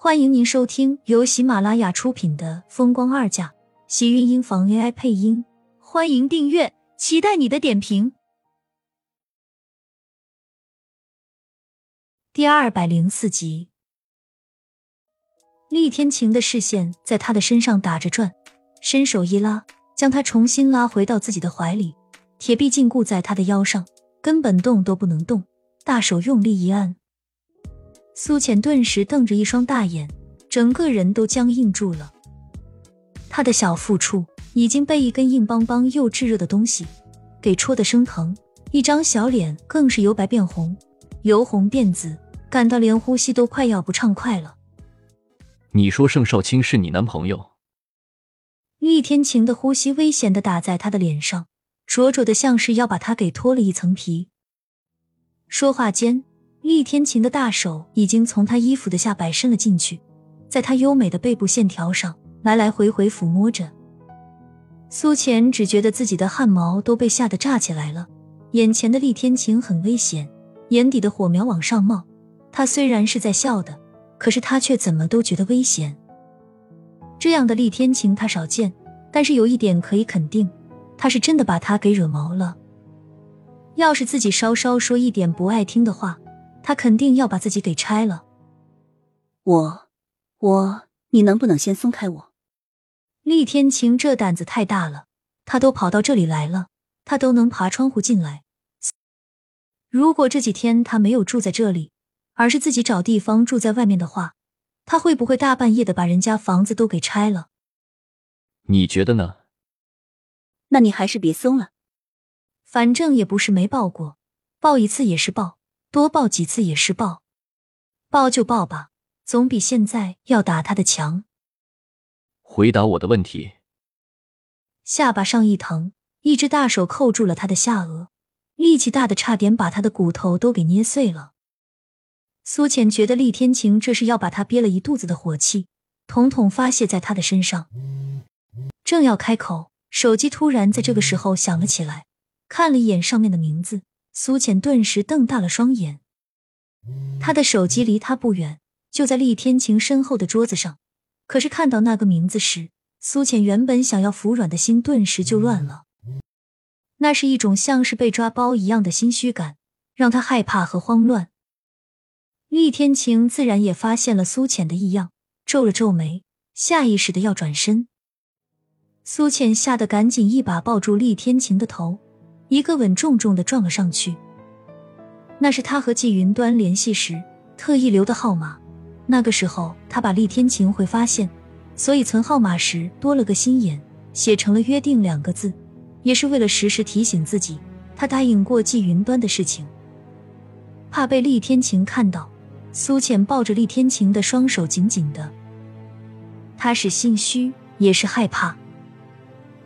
欢迎您收听由喜马拉雅出品的《风光二嫁》，喜运音房 AI 配音。欢迎订阅，期待你的点评。第二百零四集，厉天晴的视线在他的身上打着转，伸手一拉，将他重新拉回到自己的怀里，铁臂禁锢在他的腰上，根本动都不能动。大手用力一按。苏浅顿时瞪着一双大眼，整个人都僵硬住了。他的小腹处已经被一根硬邦邦又炙热的东西给戳得生疼，一张小脸更是由白变红，由红变紫，感到连呼吸都快要不畅快了。你说盛少卿是你男朋友？厉天晴的呼吸危险的打在他的脸上，灼灼的像是要把他给脱了一层皮。说话间。厉天晴的大手已经从他衣服的下摆伸了进去，在他优美的背部线条上来来回回抚摸着。苏浅只觉得自己的汗毛都被吓得炸起来了，眼前的厉天晴很危险，眼底的火苗往上冒。他虽然是在笑的，可是他却怎么都觉得危险。这样的厉天晴他少见，但是有一点可以肯定，他是真的把他给惹毛了。要是自己稍稍说一点不爱听的话，他肯定要把自己给拆了。我，我，你能不能先松开我？厉天晴这胆子太大了，他都跑到这里来了，他都能爬窗户进来。如果这几天他没有住在这里，而是自己找地方住在外面的话，他会不会大半夜的把人家房子都给拆了？你觉得呢？那你还是别松了，反正也不是没抱过，抱一次也是抱。多抱几次也是抱，抱就抱吧，总比现在要打他的强。回答我的问题。下巴上一疼，一只大手扣住了他的下颚，力气大的差点把他的骨头都给捏碎了。苏浅觉得厉天晴这是要把他憋了一肚子的火气，统统发泄在他的身上。正要开口，手机突然在这个时候响了起来，看了一眼上面的名字。苏浅顿时瞪大了双眼，他的手机离他不远，就在厉天晴身后的桌子上。可是看到那个名字时，苏浅原本想要服软的心顿时就乱了。那是一种像是被抓包一样的心虚感，让他害怕和慌乱。厉天晴自然也发现了苏浅的异样，皱了皱眉，下意识的要转身。苏浅吓得赶紧一把抱住厉天晴的头。一个吻重重的撞了上去，那是他和季云端联系时特意留的号码。那个时候他把厉天晴会发现，所以存号码时多了个心眼，写成了“约定”两个字，也是为了时时提醒自己，他答应过季云端的事情。怕被厉天晴看到，苏浅抱着厉天晴的双手紧紧的，他是心虚，也是害怕。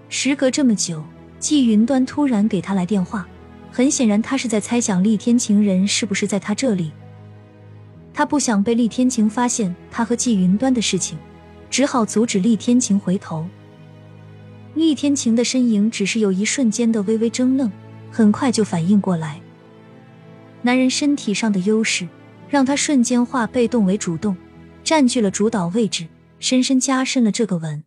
时隔这么久。季云端突然给他来电话，很显然他是在猜想厉天晴人是不是在他这里。他不想被厉天晴发现他和季云端的事情，只好阻止厉天晴回头。厉天晴的身影只是有一瞬间的微微怔愣，很快就反应过来。男人身体上的优势让他瞬间化被动为主动，占据了主导位置，深深加深了这个吻。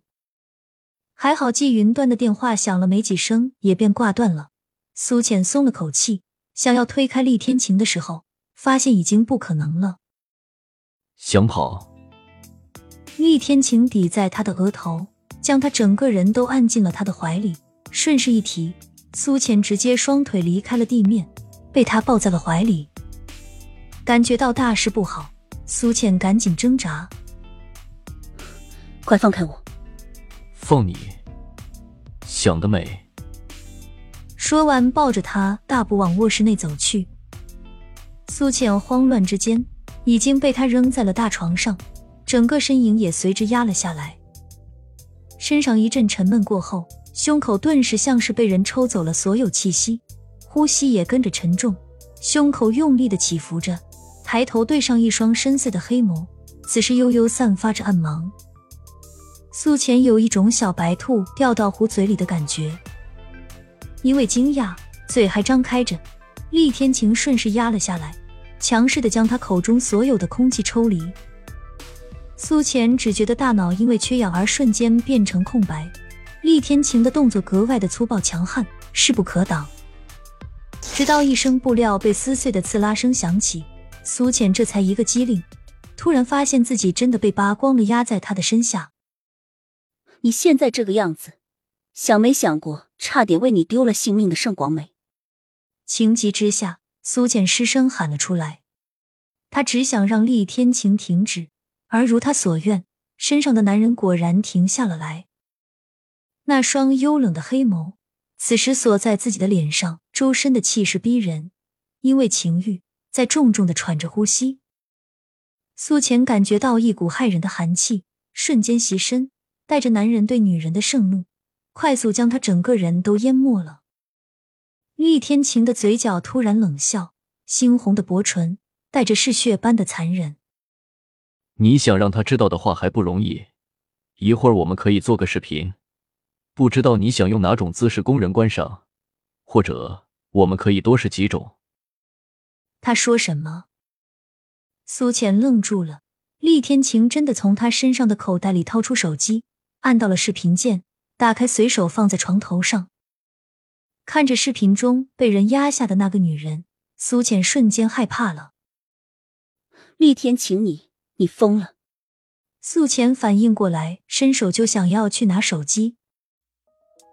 还好，季云端的电话响了没几声，也便挂断了。苏浅松了口气，想要推开厉天晴的时候，发现已经不可能了。想跑？厉天晴抵在他的额头，将他整个人都按进了他的怀里，顺势一提，苏浅直接双腿离开了地面，被他抱在了怀里。感觉到大事不好，苏浅赶紧挣扎：“快放开我！”放你，想得美！说完，抱着他大步往卧室内走去。苏浅慌乱之间，已经被他扔在了大床上，整个身影也随之压了下来。身上一阵沉闷过后，胸口顿时像是被人抽走了所有气息，呼吸也跟着沉重，胸口用力的起伏着。抬头对上一双深邃的黑眸，此时悠悠散发着暗芒。苏浅有一种小白兔掉到壶嘴里的感觉，因为惊讶，嘴还张开着。厉天晴顺势压了下来，强势的将他口中所有的空气抽离。苏浅只觉得大脑因为缺氧而瞬间变成空白。厉天晴的动作格外的粗暴强悍，势不可挡。直到一声布料被撕碎的刺啦声响起，苏浅这才一个机灵，突然发现自己真的被扒光了，压在他的身下。你现在这个样子，想没想过差点为你丢了性命的盛广美？情急之下，苏浅失声喊了出来。他只想让厉天晴停止。而如他所愿，身上的男人果然停下了来。那双幽冷的黑眸，此时锁在自己的脸上，周身的气势逼人。因为情欲，在重重的喘着呼吸。苏浅感觉到一股骇人的寒气瞬间袭身，带着男人对女人的盛怒，快速将他整个人都淹没了。厉天晴的嘴角突然冷笑，猩红的薄唇带着嗜血般的残忍。你想让他知道的话还不容易，一会儿我们可以做个视频，不知道你想用哪种姿势供人观赏，或者我们可以多试几种。他说什么？苏浅愣住了。厉天晴真的从他身上的口袋里掏出手机，按到了视频键，打开，随手放在床头上。看着视频中被人压下的那个女人，苏浅瞬间害怕了。厉天晴，你。你疯了！苏浅反应过来，伸手就想要去拿手机。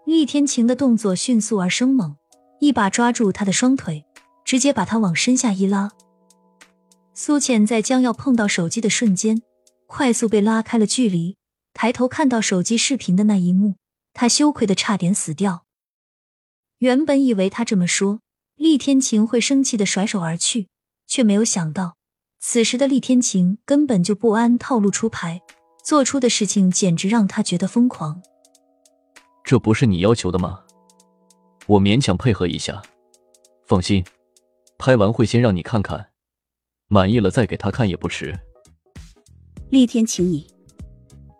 厉天晴的动作迅速而生猛，一把抓住他的双腿，直接把他往身下一拉。苏浅在将要碰到手机的瞬间，快速被拉开了距离。抬头看到手机视频的那一幕，他羞愧的差点死掉。原本以为他这么说，厉天晴会生气的甩手而去，却没有想到。此时的厉天晴根本就不安套路出牌，做出的事情简直让他觉得疯狂。这不是你要求的吗？我勉强配合一下。放心，拍完会先让你看看，满意了再给他看也不迟。厉天晴，你……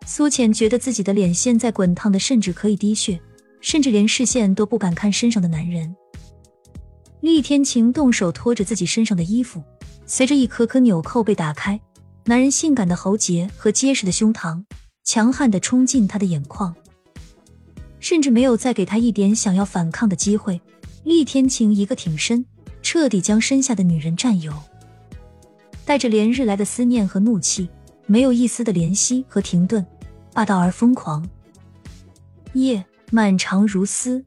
苏浅觉得自己的脸现在滚烫的，甚至可以滴血，甚至连视线都不敢看身上的男人。厉天晴动手拖着自己身上的衣服。随着一颗颗纽扣被打开，男人性感的喉结和结实的胸膛强悍的冲进他的眼眶，甚至没有再给他一点想要反抗的机会。厉天晴一个挺身，彻底将身下的女人占有，带着连日来的思念和怒气，没有一丝的怜惜和停顿，霸道而疯狂。夜漫长如丝，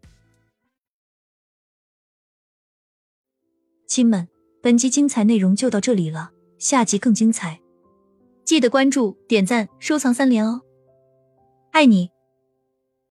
亲们。本集精彩内容就到这里了，下集更精彩，记得关注、点赞、收藏三连哦！爱你。